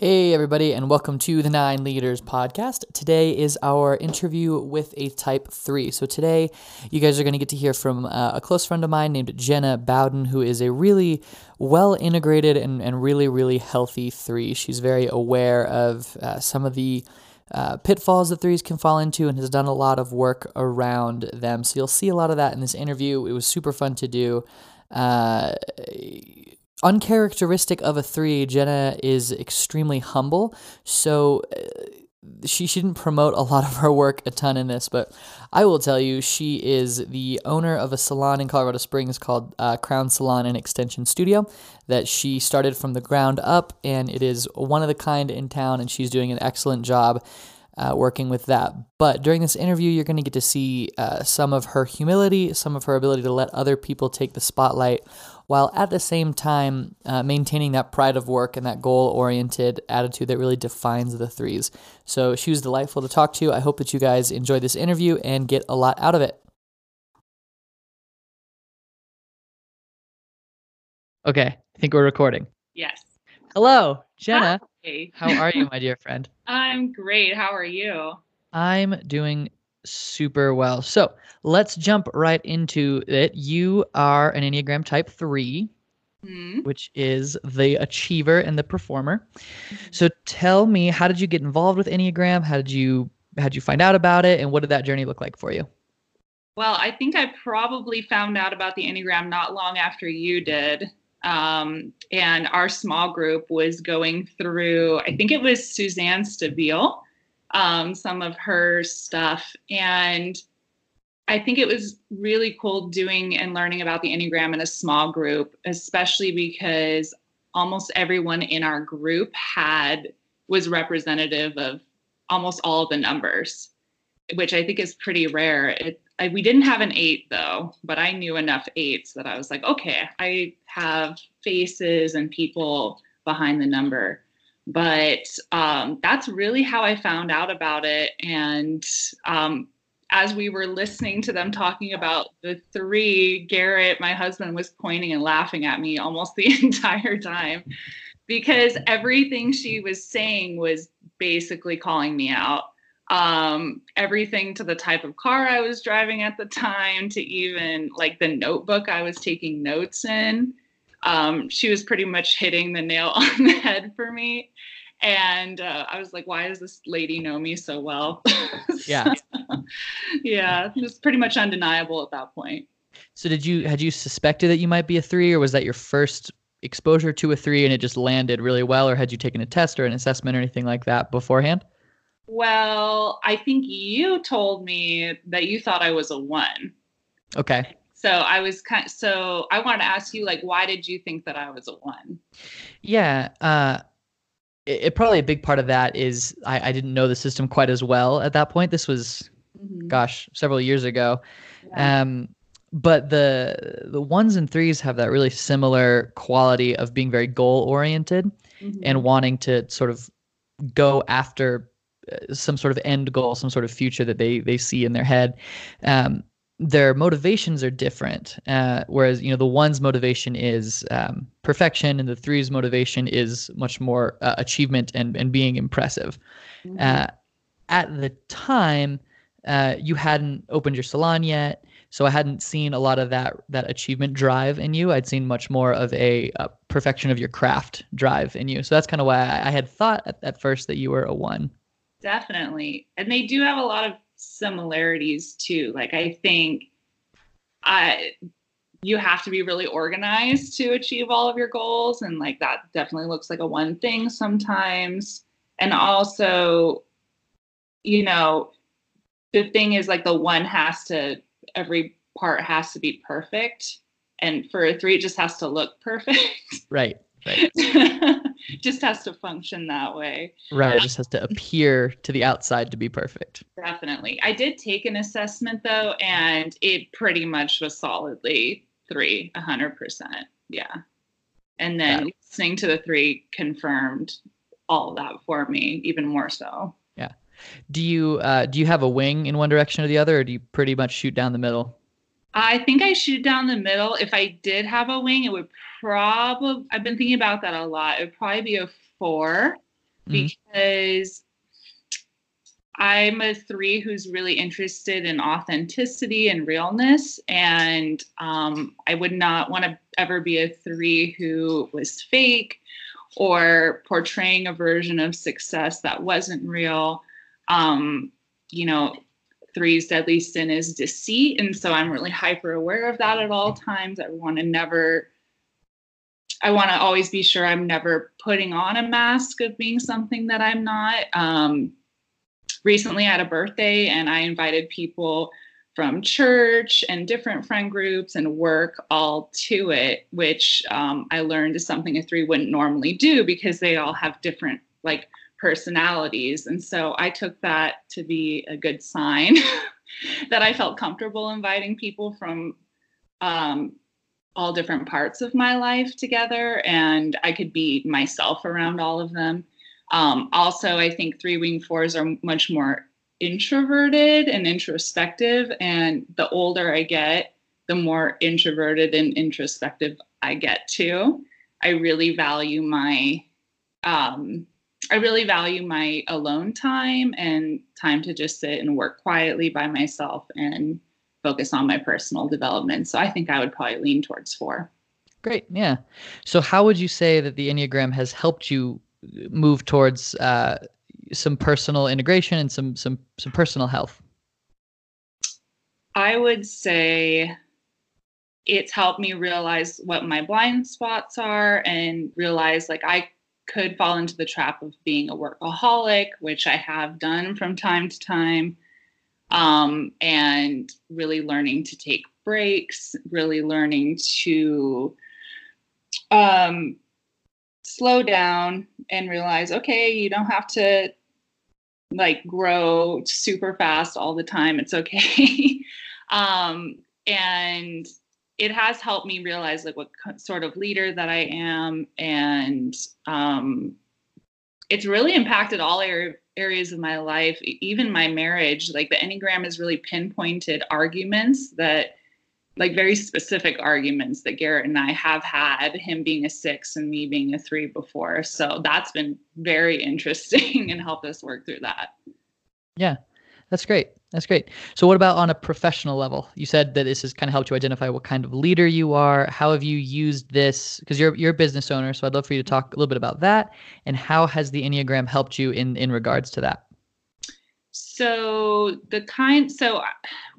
Hey, everybody, and welcome to the Nine Leaders podcast. Today is our interview with a Type 3. So, today you guys are going to get to hear from uh, a close friend of mine named Jenna Bowden, who is a really well integrated and, and really, really healthy 3. She's very aware of uh, some of the uh, pitfalls that threes can fall into and has done a lot of work around them. So, you'll see a lot of that in this interview. It was super fun to do. Uh, uncharacteristic of a three, Jenna is extremely humble. So uh, she, she didn't promote a lot of her work a ton in this, but I will tell you, she is the owner of a salon in Colorado Springs called uh, Crown Salon and Extension Studio that she started from the ground up, and it is one of the kind in town, and she's doing an excellent job. Uh, working with that. But during this interview, you're going to get to see uh, some of her humility, some of her ability to let other people take the spotlight while at the same time uh, maintaining that pride of work and that goal oriented attitude that really defines the threes. So she was delightful to talk to. I hope that you guys enjoy this interview and get a lot out of it. Okay, I think we're recording. Yes. Hello, Jenna. Hi. How are you, my dear friend? I'm great. How are you? I'm doing super well. So let's jump right into it. You are an Enneagram Type 3, Hmm. which is the achiever and the performer. So tell me, how did you get involved with Enneagram? How did you how did you find out about it, and what did that journey look like for you? Well, I think I probably found out about the Enneagram not long after you did. Um, and our small group was going through, I think it was Suzanne Stabile, um, some of her stuff. And I think it was really cool doing and learning about the Enneagram in a small group, especially because almost everyone in our group had was representative of almost all the numbers, which I think is pretty rare. It, I, we didn't have an eight though, but I knew enough eights that I was like, okay, I have faces and people behind the number. But um, that's really how I found out about it. And um, as we were listening to them talking about the three, Garrett, my husband, was pointing and laughing at me almost the entire time because everything she was saying was basically calling me out. Um, everything to the type of car I was driving at the time, to even like the notebook I was taking notes in. Um, she was pretty much hitting the nail on the head for me. And uh, I was like, why does this lady know me so well? Yeah. yeah, it was pretty much undeniable at that point. So did you had you suspected that you might be a three, or was that your first exposure to a three and it just landed really well, or had you taken a test or an assessment or anything like that beforehand? Well, I think you told me that you thought I was a one. Okay. So I was kind of, so I wanted to ask you like why did you think that I was a one? Yeah. Uh, it, it probably a big part of that is I, I didn't know the system quite as well at that point. This was, Mhm. gosh, several years ago. Yeah. Um, but the the ones and threes have that really similar quality of being very goal oriented Mhm. and wanting to sort of go after uh, some sort of end goal, some sort of future that they they see in their head. Um, their motivations are different. Uh, whereas you know the one's motivation is um, perfection, and the three's motivation is much more uh, achievement and and being impressive. Mhm. Uh, at the time, uh, you hadn't opened your salon yet, so I hadn't seen a lot of that that achievement drive in you. I'd seen much more of a, uh perfection of your craft drive in you. So that's kind of why I, I had thought at, at first that you were a one. Definitely. And they do have a lot of similarities too. Like I think I you have to be really organized to achieve all of your goals and like that definitely looks like a one thing sometimes. And also you know the thing is like the one has to every part has to be perfect and for a 3 it just has to look perfect. Right. Right. just has to function that way. Right. It just has to appear to the outside to be perfect. Definitely. I did take an assessment though, and it pretty much was solidly three, a hundred percent. Yeah. And then Yeah. listening to the three confirmed all that for me, even more so. Yeah. Do you uh, do you have a wing in one direction or the other, or do you pretty much shoot down the middle? I think I shoot down the middle. If I did have a wing, it would probably, I've been thinking about that a lot. It would probably be a four. because I'm a three who's really interested in authenticity and realness. And um, I would not want to ever be a three who was fake or portraying a version of success that wasn't real. Um, you know, three's deadly sin is deceit. And so I'm really hyper aware of that at all times. I want to never, I want to always be sure I'm never putting on a mask of being something that I'm not. Um, recently I had a birthday and I invited people from church and different friend groups and work all to it, which um, I learned is something a three wouldn't normally do because they all have different like personalities. And so I took that to be a good sign that I felt comfortable inviting people from um, all different parts of my life together and I could be myself around all of them. Um, also, I think three wing fours are much more introverted and introspective. And the older I get, the more introverted and introspective I get too. I really value my um, I really value my alone time and time to just sit and work quietly by myself and focus on my personal development. So I think I would probably lean towards four. Great. Yeah. So how would you say that the Enneagram has helped you move towards uh, some personal integration and some some some personal health? I would say it's helped me realize what my blind spots are and realize like I could fall into the trap of being a workaholic, which I have done from time to time. Um, and really learning to take breaks, really learning to um, slow down and realize okay you don't have to like grow super fast all the time it's okay um, and it has helped me realize like what sort of leader that i am and um, it's really impacted all areas of my life even my marriage like the enneagram has really pinpointed arguments that like very specific arguments that Garrett and I have had, him being a six and me being a three before. So that's been very interesting and helped us work through that. Yeah, that's great. That's great. So, what about on a professional level? You said that this has kind of helped you identify what kind of leader you are. How have you used this? Because you're you're a business owner, so I'd love for you to talk a little bit about that. And how has the Enneagram helped you in in regards to that? So the kind. So uh,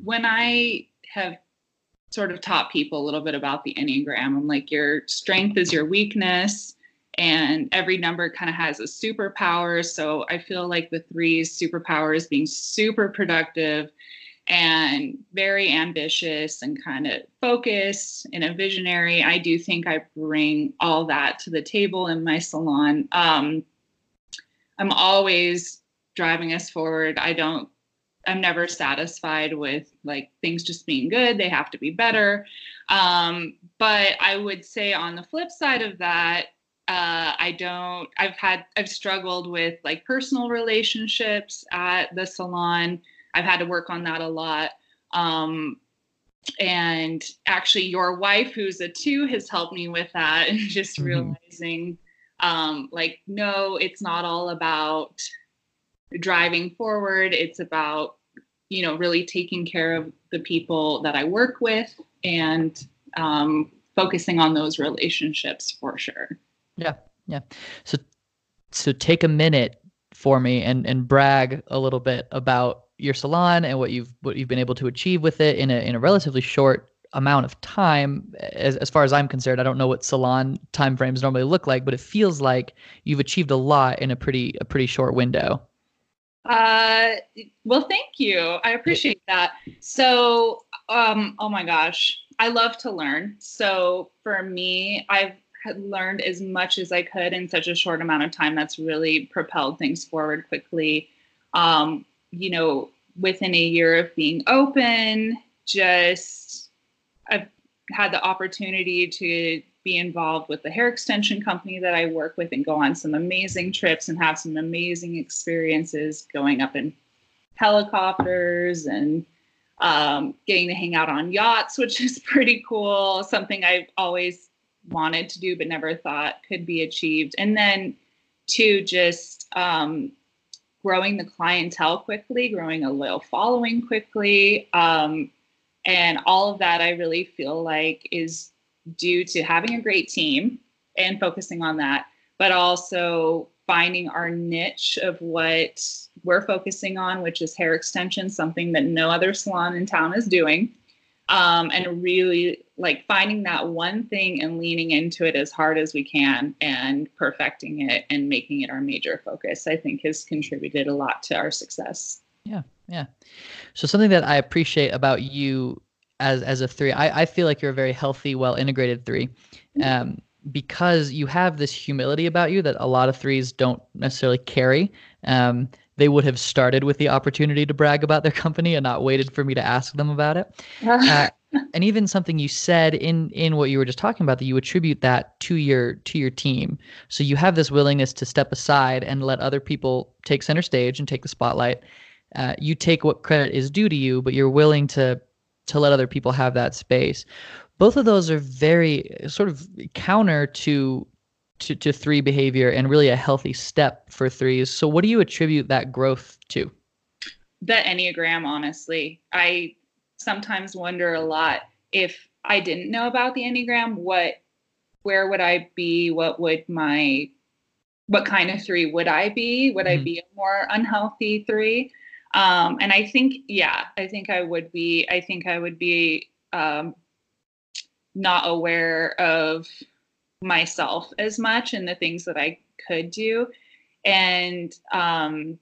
when I have sort of taught people a little bit about the Enneagram. I'm like, your strength is your weakness, and every number kind of has a superpower. So I feel like the three's superpower is being super productive and very ambitious and kind of focused and a visionary. I do think I bring all that to the table in my salon. Um, I'm always driving us forward. I don't I'm never satisfied with like things just being good. They have to be better. Um, but I would say on the flip side of that, uh, I don't, I've had, I've struggled with like personal relationships at the salon. I've had to work on that a lot. Um, and actually, your wife, who's a two, has helped me with that and just mm-hmm. realizing um, like, no, it's not all about driving forward. It's about, you know, really taking care of the people that I work with and um, focusing on those relationships for sure. Yeah. Yeah. So, so take a minute for me and, and brag a little bit about your salon and what you've, what you've been able to achieve with it in a, in a relatively short amount of time as, as far as i'm concerned i don't know what salon timeframes normally look like but it feels like you've achieved a lot in a pretty a pretty short window uh, well, thank you. I appreciate that. So, um, oh my gosh, I love to learn. So for me, I've learned as much as I could in such a short amount of time. That's really propelled things forward quickly. Um, you know, within a year of being open, just I've had the opportunity to be involved with the hair extension company that I work with and go on some amazing trips and have some amazing experiences going up in helicopters and um, getting to hang out on yachts, which is pretty cool. Something I've always wanted to do but never thought could be achieved. And then to just um, growing the clientele quickly, growing a loyal following quickly. Um, and all of that, I really feel like is due to having a great team and focusing on that, but also finding our niche of what we're focusing on, which is hair extension, something that no other salon in town is doing. Um, and really like finding that one thing and leaning into it as hard as we can and perfecting it and making it our major focus, I think has contributed a lot to our success. Yeah, yeah. So something that I appreciate about you as as a three, I, I feel like you're a very healthy, well integrated three. Mm-hmm. Um, because you have this humility about you that a lot of threes don't necessarily carry. Um, they would have started with the opportunity to brag about their company and not waited for me to ask them about it. Uh, and even something you said in in what you were just talking about that you attribute that to your to your team. So you have this willingness to step aside and let other people take center stage and take the spotlight. Uh, you take what credit is due to you, but you're willing to to let other people have that space. Both of those are very sort of counter to to, to three behavior and really a healthy step for threes. So what do you attribute that growth to? The Enneagram, honestly. I sometimes wonder a lot if I didn't know about the Enneagram, what where would I be? What would my what kind of three would I be? Would mm-hmm. I be a more unhealthy three? Um, and I think, yeah, I think I would be, I think I would be um, not aware of myself as much and the things that I could do. And um,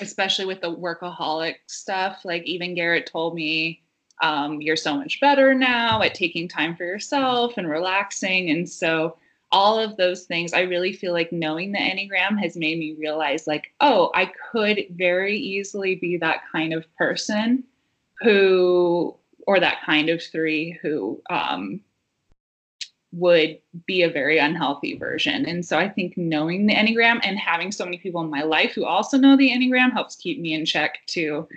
especially with the workaholic stuff, like even Garrett told me, um, you're so much better now at taking time for yourself and relaxing. And so, all of those things, I really feel like knowing the Enneagram has made me realize, like, oh, I could very easily be that kind of person who, or that kind of three who um, would be a very unhealthy version. And so I think knowing the Enneagram and having so many people in my life who also know the Enneagram helps keep me in check too,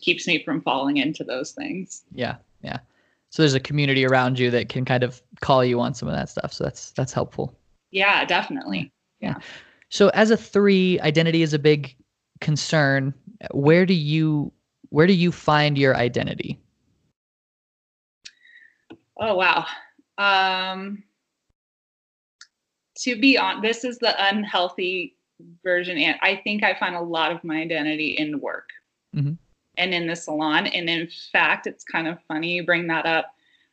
keeps me from falling into those things. Yeah. Yeah. So there's a community around you that can kind of call you on some of that stuff. So that's that's helpful. Yeah, definitely. Yeah. So as a 3, identity is a big concern. Where do you where do you find your identity? Oh wow. Um, to be on, this is the unhealthy version. And I think I find a lot of my identity in work mm-hmm. and in the salon. And in fact, it's kind of funny you bring that up.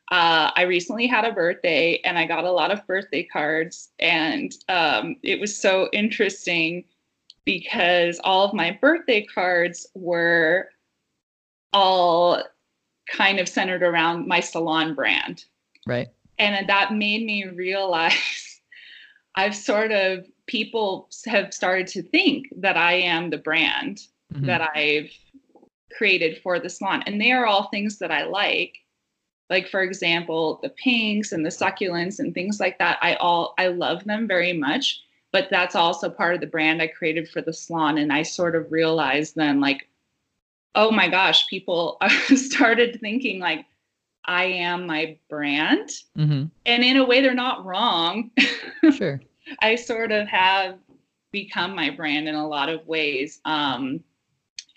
Uh, I recently had a birthday and I got a lot of birthday cards, and um, it was so interesting because all of my birthday cards were all kind of centered around my salon brand. Right and that made me realize I've sort of people have started to think that I am the brand mm-hmm. that I've created for the salon, and they are all things that I like. Like for example, the pinks and the succulents and things like that. I all I love them very much, but that's also part of the brand I created for the salon. And I sort of realized then, like, oh my gosh, people started thinking like, I am my brand. Mm-hmm. And in a way, they're not wrong. Sure. I sort of have become my brand in a lot of ways. Um,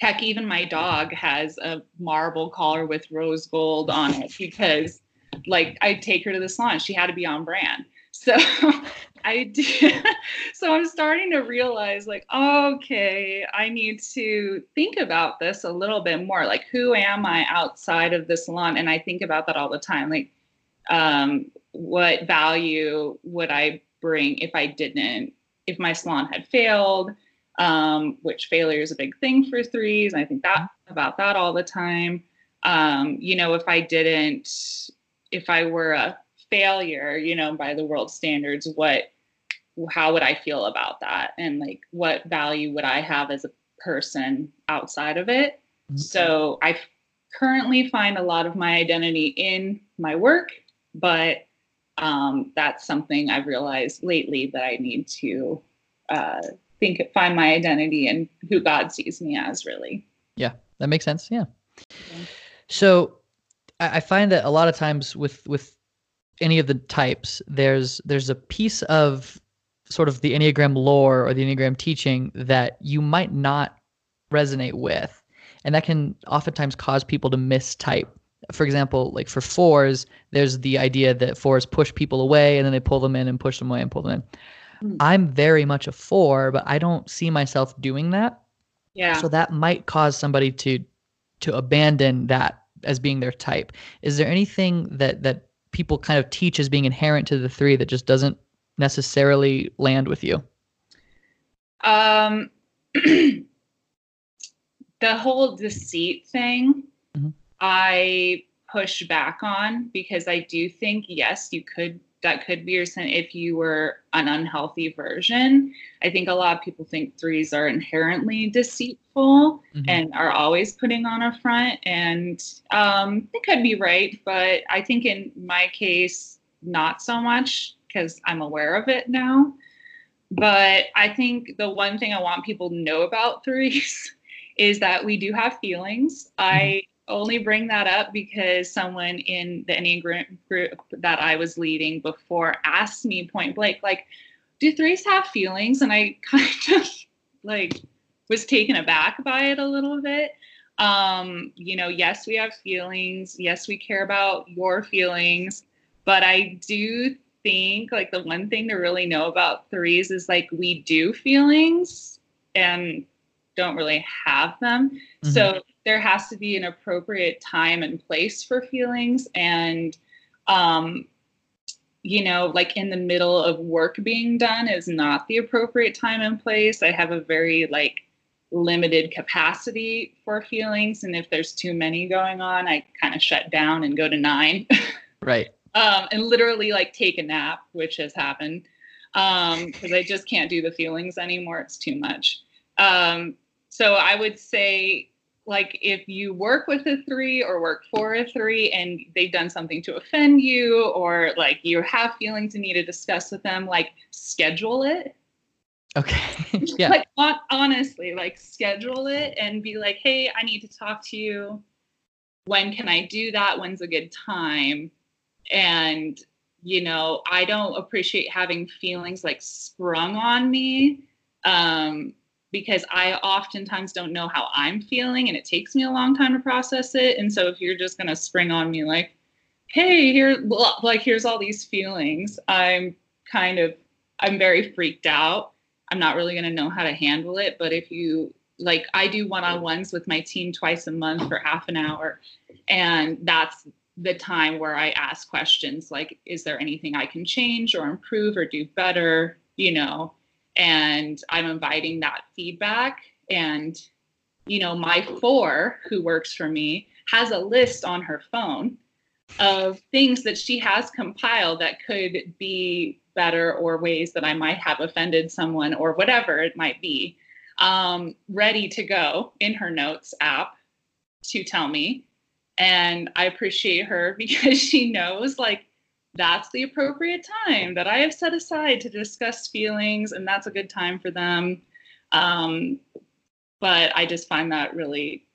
heck, even my dog has a marble collar with rose gold on it because, like, I take her to the salon. She had to be on brand. So I do. so I'm starting to realize, like, okay, I need to think about this a little bit more. Like, who am I outside of the salon? And I think about that all the time. Like, um, what value would I bring if I didn't, if my salon had failed? Um, which failure is a big thing for threes. I think that about that all the time. Um, you know, if I didn't, if I were a failure, you know, by the world standards, what how would I feel about that? And like what value would I have as a person outside of it? Mm-hmm. So I currently find a lot of my identity in my work, but um, that's something I've realized lately that I need to uh, think find my identity and who God sees me as really. Yeah, that makes sense. Yeah. Okay. So I find that a lot of times with with any of the types, there's there's a piece of sort of the Enneagram lore or the Enneagram teaching that you might not resonate with. And that can oftentimes cause people to mistype. For example, like for fours, there's the idea that fours push people away and then they pull them in and push them away and pull them in. Mm. I'm very much a four, but I don't see myself doing that. Yeah. So that might cause somebody to to abandon that as being their type. Is there anything that that people kind of teach as being inherent to the three that just doesn't necessarily land with you? Um, the whole deceit thing, mm-hmm. I push back on because I do think yes, you could that could be your sin if you were an unhealthy version. I think a lot of people think threes are inherently deceitful mm-hmm. and are always putting on a front, and um, they could be right, but I think in my case, not so much because I'm aware of it now. But I think the one thing I want people to know about threes is that we do have feelings. Mm-hmm. I only bring that up because someone in the Enneagram group that I was leading before asked me point blank, like, do threes have feelings? And I kind of like was taken aback by it a little bit. Um, you know, yes, we have feelings. Yes, we care about your feelings. But I do think like the one thing to really know about threes is like we do feelings and don't really have them. Mm-hmm. So there has to be an appropriate time and place for feelings and um you know like in the middle of work being done is not the appropriate time and place. I have a very like limited capacity for feelings and if there's too many going on i kind of shut down and go to nine. Right. Um and literally like take a nap which has happened um because i just can't do the feelings anymore. It's too much. Um so i would say like if you work with a three or work for a three and they've done something to offend you or like you have feelings you need to discuss with them like schedule it. Okay. Yeah. Like honestly like schedule it and be like hey i need to talk to you. When can i do that? When's a good time? And you know i don't appreciate having feelings like sprung on me um because I oftentimes don't know how I'm feeling and it takes me a long time to process it. And so if you're just going to spring on me like, hey, here, like, here's all these feelings, I'm kind of, I'm very freaked out. I'm not really going to know how to handle it. But if you, like, I do one on ones with my team twice a month for half an hour. And that's the time where I ask questions like, is there anything I can change or improve or do better? You know, and I'm inviting that feedback. And, you know, my four who works for me has a list on her phone of things that she has compiled that could be better or ways that I might have offended someone or whatever it might be, um, ready to go in her notes app to tell me. And I appreciate her because she knows, like, that's the appropriate time that I have set aside to discuss feelings, and that's a good time for them. Um, but I just find that really,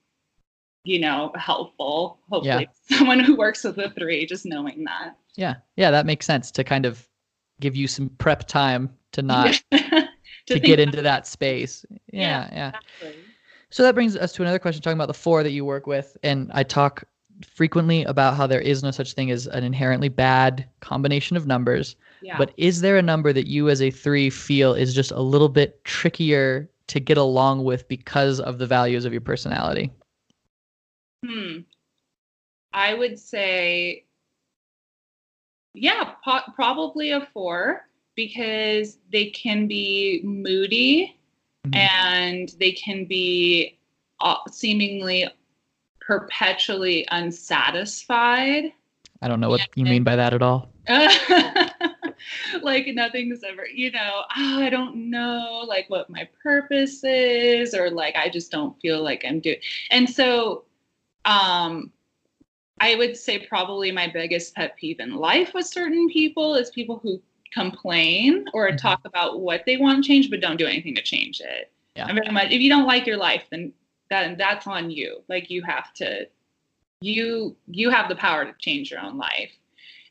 you know, helpful. Hopefully, yeah. someone who works with the three, just knowing that. Yeah, yeah, that makes sense to kind of give you some prep time to not to, to get into that space. Yeah, yeah. yeah. Exactly. So that brings us to another question talking about the four that you work with. And I talk frequently about how there is no such thing as an inherently bad combination of numbers. Yeah. But is there a number that you as a three feel is just a little bit trickier to get along with because of the values of your personality? Hmm. I would say, yeah, po- probably a four because they can be moody mm-hmm. and they can be uh, seemingly perpetually unsatisfied. I don't know what you mean by that at all. like nothing's ever, you know, oh, I don't know like what my purpose is or like I just don't feel like I'm doing. And so um I would say probably my biggest pet peeve in life with certain people is people who complain or mm-hmm. talk about what they want to change but don't do anything to change it. Yeah. I very much if you don't like your life, then that that's on you like you have to you you have the power to change your own life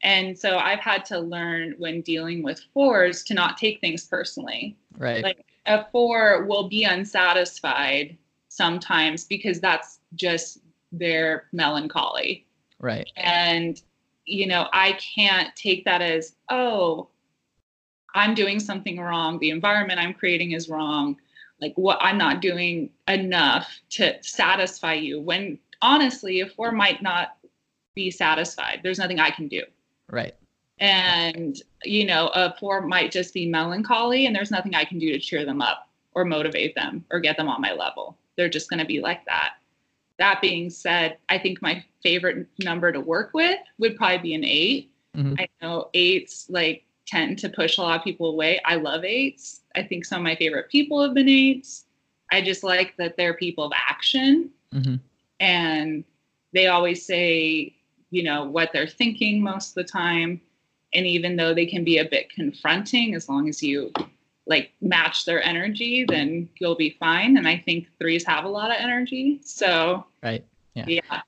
And so I've had to learn when dealing with fours to not take things personally. Right. Like a four will be unsatisfied sometimes because that's just their melancholy. right. And, you know, I can't take that as, oh, I'm doing something wrong. The environment I'm creating is wrong. Like, what I'm not doing enough to satisfy you. When honestly, a four might not be satisfied. There's nothing I can do. Right. And, you know, a four might just be melancholy and there's nothing I can do to cheer them up or motivate them or get them on my level. They're just going to be like that. That being said, I think my favorite number to work with would probably be an 8 Mhm. I know eights like tend to push a lot of people away. I love eights. I think some of my favorite people have been eights. I just like that they're people of action hmm and they always say you know what they're thinking most of the time and even though they can be a bit confronting as long as you like match their energy then you'll be fine and i think threes have a lot of energy so Right. Yeah. yeah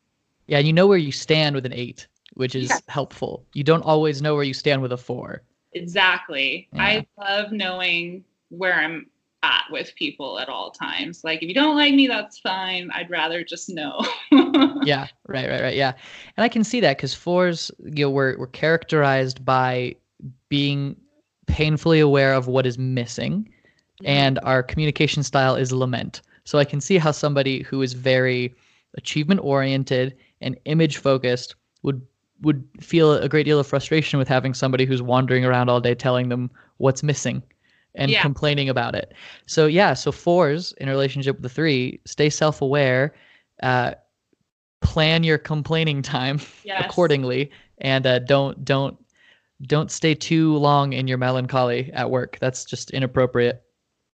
Yeah. You know where you stand with an eight, which is Yeah. helpful. You don't always know where you stand with a four. exactly Yeah. i love knowing where i'm at with people at all times. Like if you don't like me that's fine. I'd rather just know. Yeah right right right yeah. And i can see that because fours you know we're, we're characterized by being painfully aware of what is missing and our communication style is lament. So i can see how somebody who is very achievement oriented and image focused would would feel a great deal of frustration with having somebody who's wandering around all day telling them what's missing and Yeah. complaining about it so yeah so fours in relationship with the three stay self-aware uh, plan your complaining time yes. accordingly and uh, don't don't don't stay too long in your melancholy at work that's just inappropriate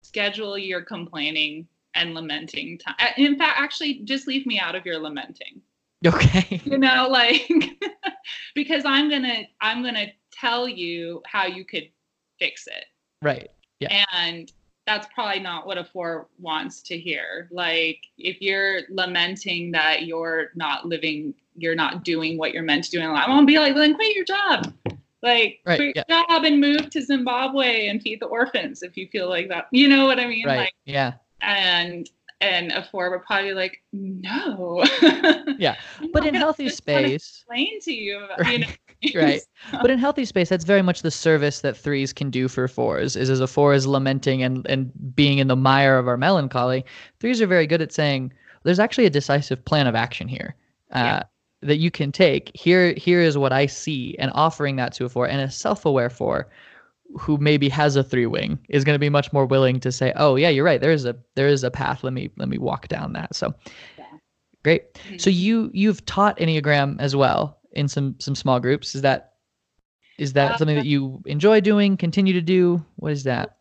schedule your complaining and lamenting time. In fact, actually, just leave me out of your lamenting. okay You know, like because I'm gonna I'm gonna tell you how you could fix it, right and that's probably not what a four wants to hear. Like if you're lamenting that you're not living, you're not doing what you're meant to do in life, I'm gonna be like, then quit your job. Like Right, quit your job and move to Zimbabwe and feed the orphans if you feel like that. You know what I mean? right Like yeah and and a four would probably be like, no. Yeah, but in healthy space Explain to you, about, you know. right but in healthy space that's very much the service that threes can do for fours is as a four is lamenting and and being in the mire of our melancholy threes are very good at saying there's actually a decisive plan of action here uh, Yeah. that you can take here here is what i see and offering that to a four and a self-aware four who maybe has a three wing is going to be much more willing to say oh yeah you're right there is a there is a path let me let me walk down that so Yeah. great so Mhm. you you've taught enneagram as well in some some small groups is that is that Uh, something that you enjoy doing continue to do what is that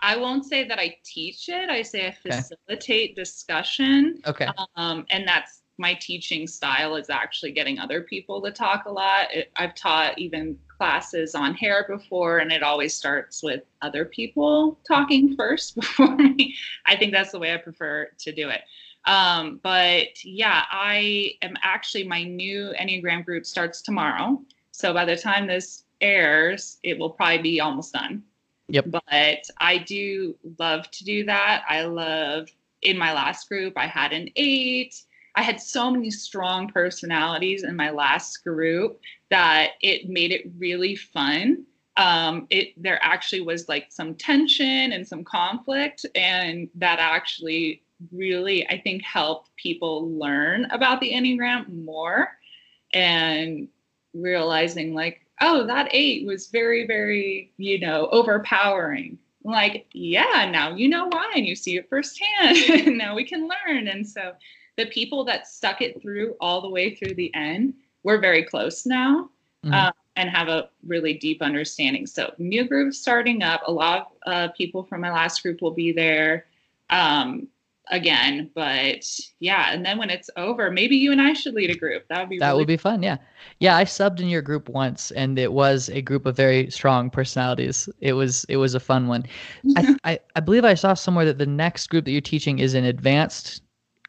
I won't say that I teach it. I say I Okay. facilitate discussion. okay Um, and that's my teaching style is actually getting other people to talk a lot. It, I've taught even classes on hair before, and it always starts with other people talking first before me. I think that's the way I prefer to do it. Um, but yeah, I am actually, my new Enneagram group starts tomorrow. So by the time this airs, it will probably be almost done. Yep. But I do love to do that. I love in my last group, I had an eight. I had so many strong personalities in my last group that it made it really fun. Um, it there actually was like some tension and some conflict, and that actually really I think helped people learn about the Enneagram more and realizing like, oh, that eight was very, very, you know, overpowering. Like, yeah, now you know why and you see it firsthand. now we can learn. And so the people that stuck it through all the way through the end, we're very close now Mhm. uh, and have a really deep understanding. So, new group starting up. A lot of uh, people from my last group will be there um, again. But yeah, and then when it's over, maybe you and I should lead a group. That would be that really would be fun yeah yeah i subbed in your group once and it was a group of very strong personalities it was it was a fun one I, I i believe i saw somewhere that the next group that you're teaching is an advanced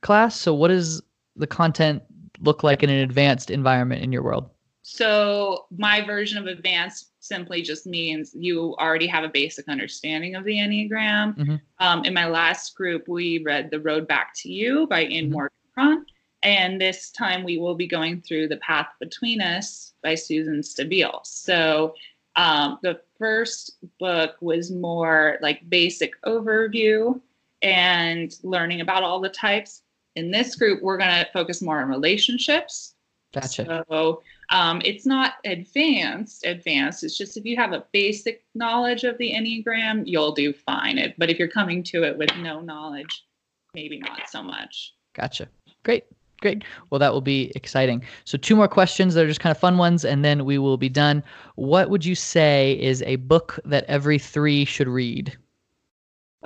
class so what does the content look like in an advanced environment in your world So my version of advanced simply just means you already have a basic understanding of the Enneagram. Mhm. Um, in my last group, we read The Road Back to You by Ian Mhm. Morgan. And this time we will be going through The Path Between Us by Susan Stabile. So um, the first book was more like basic overview and learning about all the types. In this group, we're going to focus more on relationships. Gotcha. So um, it's not advanced, advanced. It's just if you have a basic knowledge of the Enneagram, you'll do fine. It, but if you're coming to it with no knowledge, maybe not so much. Gotcha. Great. Great. Well, that will be exciting. So, two more questions that are just kind of fun ones, and then we will be done. What would you say is a book that every three should read?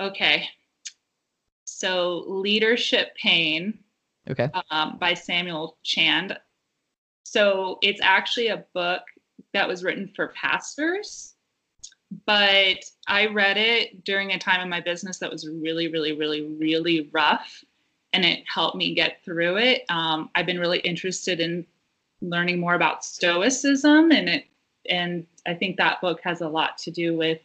Okay. So, Leadership Pain Okay. um, by Samuel Chand. So it's actually a book that was written for pastors, but I read it during a time in my business that was really, really, really, really rough, and it helped me get through it. Um, I've been really interested in learning more about Stoicism, and it, and I think that book has a lot to do with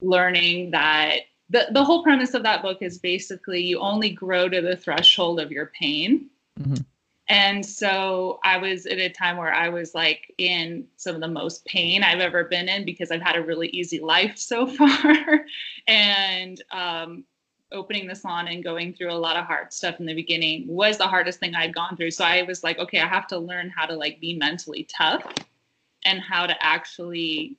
learning that the, the whole premise of that book is basically you only grow to the threshold of your pain. Mhm. And so I was at a time where I was like in some of the most pain I've ever been in because I've had a really easy life so far. and um, opening the salon and going through a lot of hard stuff in the beginning was the hardest thing I'd gone through. So I was like, okay, I have to learn how to like be mentally tough and how to actually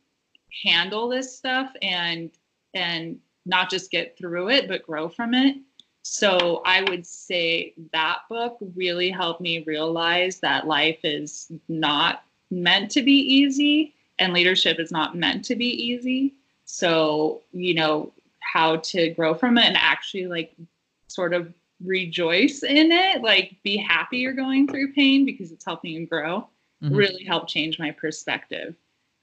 handle this stuff and and not just get through it but grow from it so i would say that book really helped me realize that life is not meant to be easy and leadership is not meant to be easy so you know how to grow from it and actually like sort of rejoice in it like be happy you're going through pain because it's helping you grow Mhm. really helped change my perspective.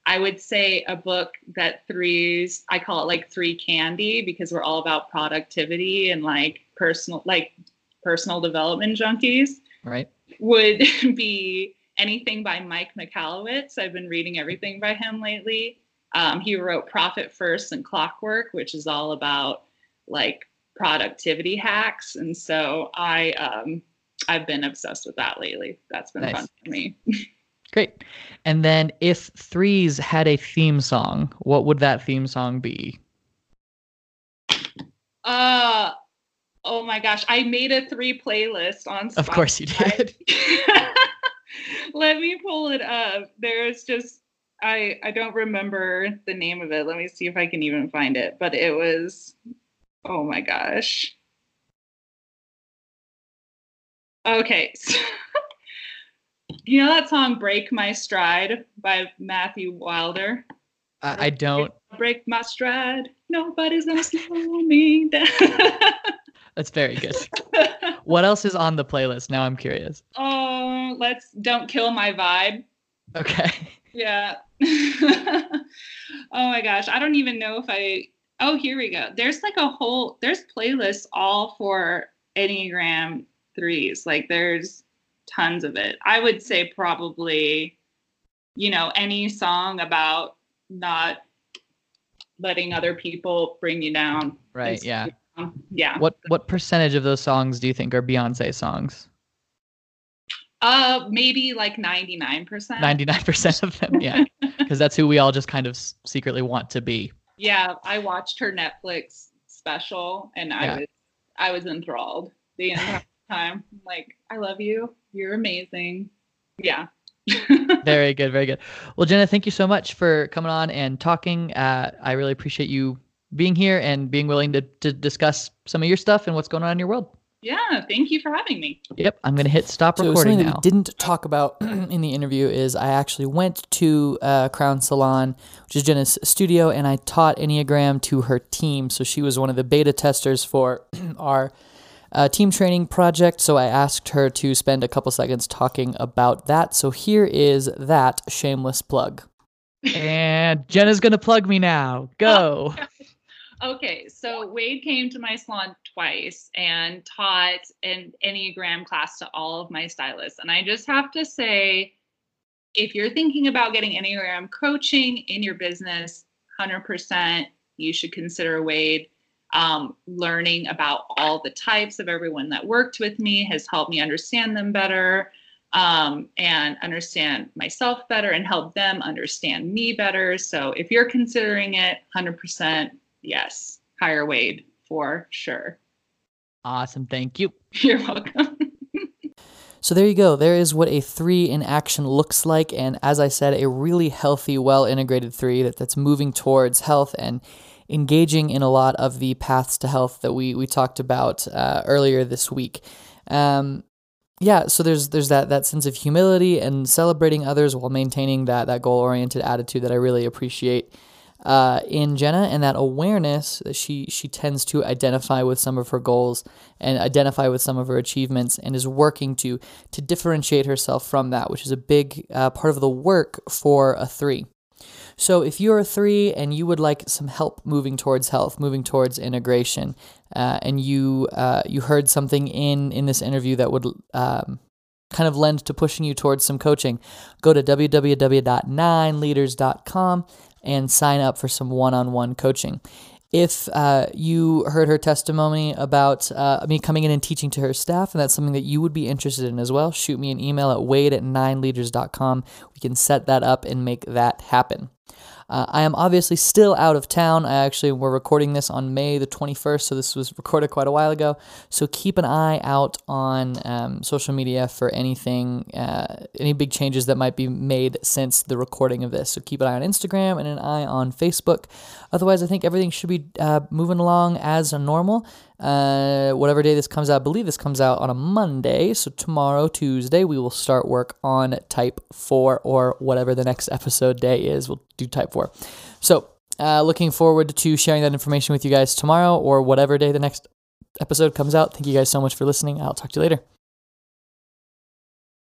I would say a book that threes, I call it like three candy because we're all about productivity and like personal, like personal development junkies Right. would be anything by Mike Michalowicz. I've been reading everything by him lately. Um, he wrote Profit First and Clockwork, which is all about like productivity hacks. And so I, um, I've been obsessed with that lately. That's been Nice. fun for me. Great. And then, if threes had a theme song, what would that theme song be? Uh oh my gosh, I made a three playlist on Spotify. Of course you did. Let me pull it up. There's just I I don't remember the name of it. Let me see if I can even find it. But it was oh my gosh. Okay. so- you know that song Break My Stride by Matthew Wilder? I, I don't. Break my stride. Nobody's gonna slow me down. That's very good. What else is on the playlist? Now I'm curious. oh, let's don't kill my vibe. Okay. Yeah. oh my gosh. I don't even know if I oh here we go. There's like a whole there's playlists all for Enneagram threes. Like there's tons of it. I would say probably, you know, any song about not letting other people bring you down. Right. Yeah. Yeah. What what percentage of those songs do you think are Beyonce songs? Uh maybe like 99%. Ninety nine percent of them. Yeah. Because that's who we all just kind of s- secretly want to be. Yeah, I watched her Netflix special and I Yeah. was I was enthralled the entire time. Like, I love you. You're amazing. Yeah. Very good. Very good. Well, Jenna, thank you so much for coming on and talking. Uh, I really appreciate you being here and being willing to, to discuss some of your stuff and what's going on in your world. yeah, thank you for having me. Yep. I'm going to hit stop So recording something now. that we didn't talk about in the interview is I actually went to uh, Crown Salon, which is Jenna's studio, and I taught Enneagram to her team. So she was one of the beta testers for our uh, team training project. So I asked her to spend a couple seconds talking about that. So here is that shameless plug. and Jenna's going to plug me now. Go. Okay, so Wade came to my salon twice and taught an Enneagram class to all of my stylists. And I just have to say, if you're thinking about getting Enneagram coaching in your business, 100% you should consider Wade. Um, learning about all the types of everyone that worked with me has helped me understand them better um, and understand myself better and help them understand me better. So if you're considering it, 100% yes, hire Wade for sure. Awesome. Thank you. You're welcome. So there you go. There is what a three in action looks like. And as I said, a really healthy, well integrated three that, that's moving towards health and engaging in a lot of the paths to health that we, we talked about uh, earlier this week. Um, yeah, so there's there's that that sense of humility and celebrating others while maintaining that that goal oriented attitude that I really appreciate uh, in Jenna, and that awareness that she she tends to identify with some of her goals and identify with some of her achievements, and is working to to differentiate herself from that, which is a big uh, part of the work for a three. So if you're a three and you would like some help moving towards health, moving towards integration, uh, and you uh, you heard something in in this interview that would um, kind of lend to pushing you towards some coaching, go to www.nineleaders.com and sign up for some one-on-one coaching. If uh, you heard her testimony about uh, me coming in and teaching to her staff, and that's something that you would be interested in as well, shoot me an email at wade at nineleaders.com. We can set that up and make that happen. Uh, I am obviously still out of town. I actually we're recording this on May the 21st, so this was recorded quite a while ago. So keep an eye out on um, social media for anything, uh, any big changes that might be made since the recording of this. So keep an eye on Instagram and an eye on Facebook. Otherwise, I think everything should be uh, moving along as normal. Uh, whatever day this comes out, I believe this comes out on a Monday. So tomorrow, Tuesday, we will start work on Type 4 or whatever the next episode day is. We'll do Type 4. So uh, looking forward to sharing that information with you guys tomorrow or whatever day the next episode comes out. Thank you guys so much for listening. I'll talk to you later.